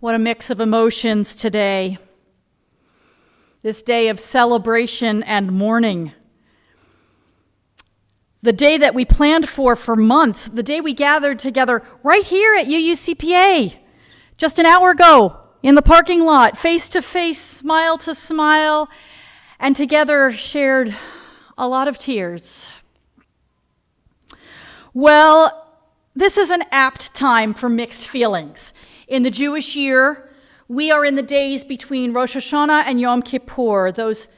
What a mix of emotions today. This day of celebration and mourning. The day that we planned for for months, the day we gathered together right here at UUCPA just an hour ago in the parking lot, face to face, smile to smile, and together shared a lot of tears. Well, this is an apt time for mixed feelings. In the Jewish year, we are in the days between Rosh Hashanah and Yom Kippur, those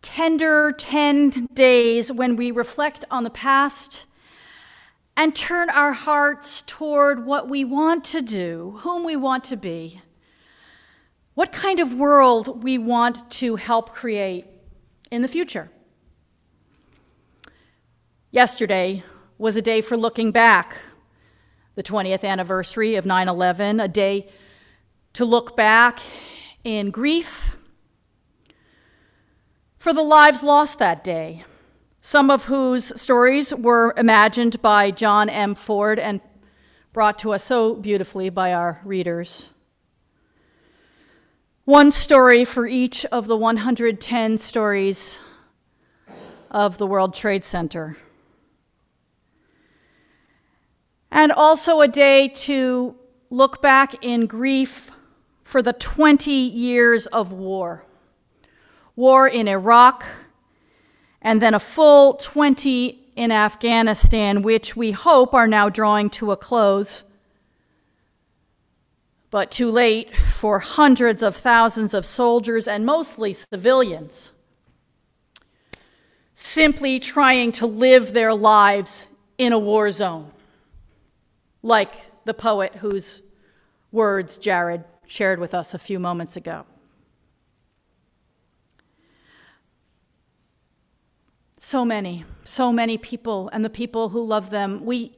tender 10 days when we reflect on the past and turn our hearts toward what we want to do, whom we want to be, what kind of world we want to help create in the future. Yesterday was a day for looking back the 20th anniversary of 9 11, a day to look back in grief for the lives lost that day, some of whose stories were imagined by John M. Ford and brought to us so beautifully by our readers. One story for each of the 110 stories of the World Trade Center and also a day to look back in grief for the 20 years of war war in Iraq, and then a full 20 in Afghanistan, which we hope are now drawing to a close. But too late for hundreds of thousands of soldiers and mostly civilians simply trying to live their lives in a war zone like the poet whose words Jared shared with us a few moments ago. So many, so many people, and the people who love them. We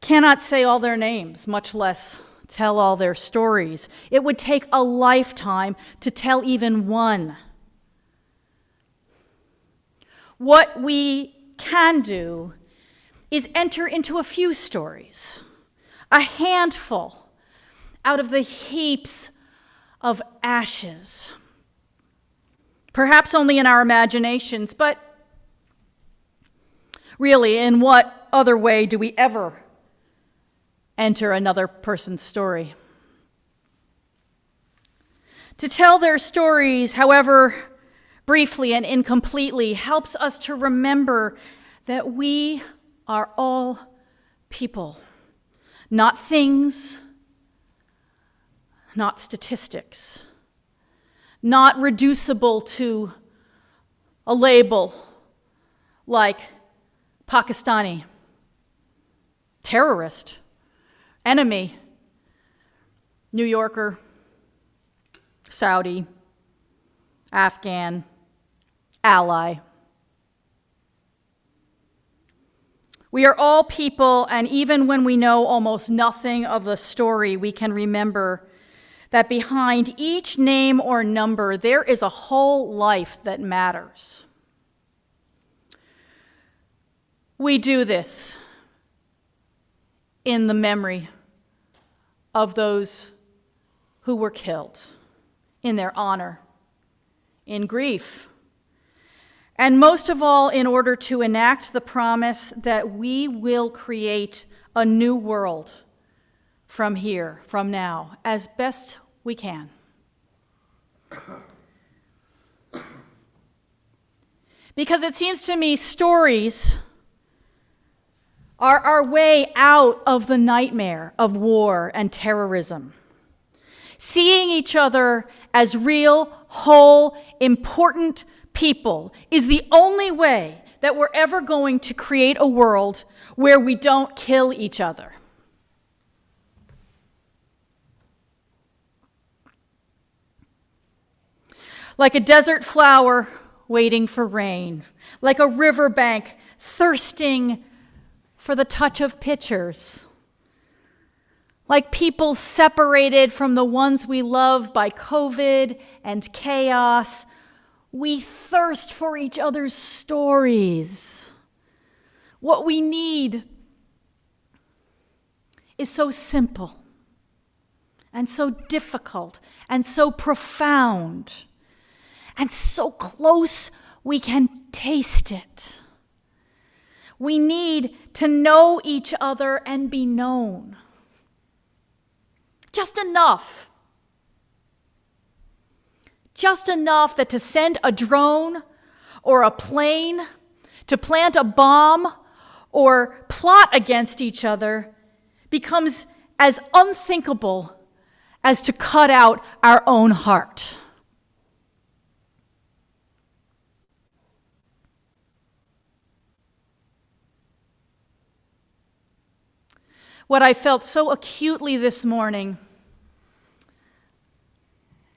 cannot say all their names, much less tell all their stories. It would take a lifetime to tell even one. What we can do is enter into a few stories, a handful out of the heaps of ashes. Perhaps only in our imaginations, but really, in what other way do we ever enter another person's story? To tell their stories, however briefly and incompletely, helps us to remember that we are all people, not things, not statistics, not reducible to a label like Pakistani, terrorist, enemy, New Yorker, Saudi, Afghan, ally. We are all people, and even when we know almost nothing of the story, we can remember that behind each name or number, there is a whole life that matters. We do this in the memory of those who were killed, in their honor, in grief and most of all, in order to enact the promise that we will create a new world from here, from now, as best we can. Because it seems to me stories are our way out of the nightmare of war and terrorism. Seeing each other as real, whole, important people is the only way that we're ever going to create a world where we don't kill each other. Like a desert flower waiting for rain, like a riverbank thirsting for the touch of pitchers, like people separated from the ones we love by COVID and chaos we thirst for each other's stories. What we need is so simple and so difficult and so profound and so close we can taste it. We need to know each other and be known. Just enough. Just enough that to send a drone or a plane, to plant a bomb or plot against each other becomes as unthinkable as to cut out our own heart. What I felt so acutely this morning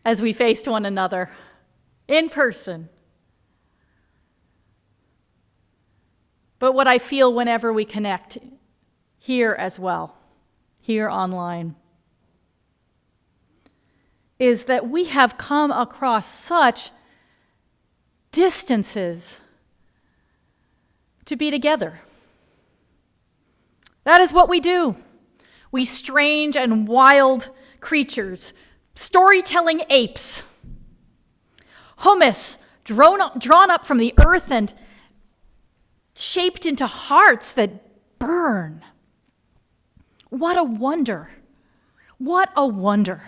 as we faced one another in person, but what I feel whenever we connect here as well, here online is that we have come across such distances to be together. That is what we do. We strange and wild creatures, storytelling apes, humus drawn drawn up from the earth and shaped into hearts that burn. What a wonder! What a wonder!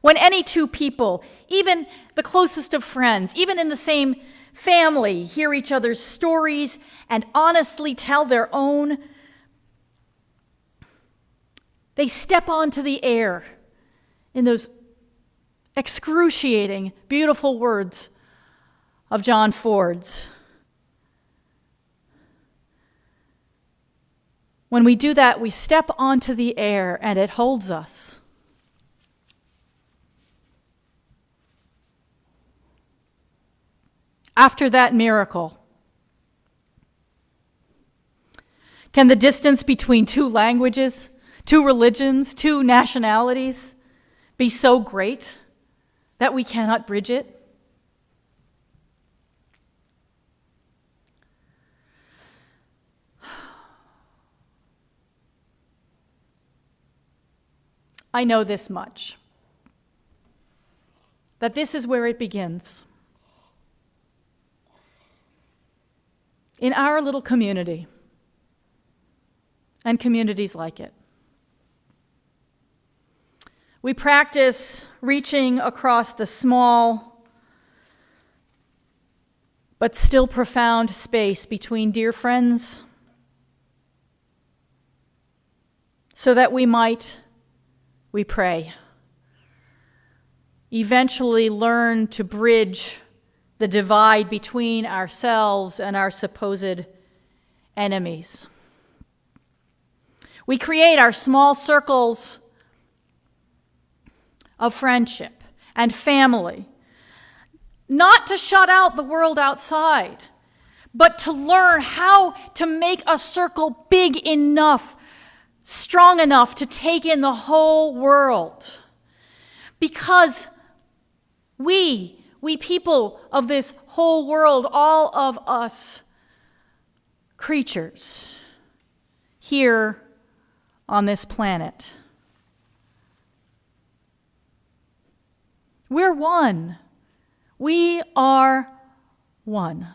When any two people, even the closest of friends, even in the same family, hear each other's stories and honestly tell their own, they step onto the air in those excruciating, beautiful words of John Ford's. When we do that, we step onto the air and it holds us. after that miracle? Can the distance between two languages, two religions, two nationalities be so great that we cannot bridge it? I know this much that this is where it begins. in our little community and communities like it. We practice reaching across the small but still profound space between dear friends so that we might, we pray, eventually learn to bridge the divide between ourselves and our supposed enemies. We create our small circles of friendship and family, not to shut out the world outside, but to learn how to make a circle big enough, strong enough to take in the whole world. Because we, we people of this whole world, all of us creatures here on this planet. We're one. We are one.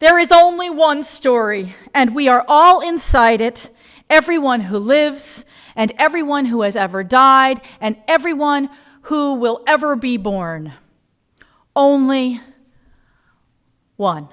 There is only one story, and we are all inside it everyone who lives, and everyone who has ever died, and everyone who will ever be born. Only one.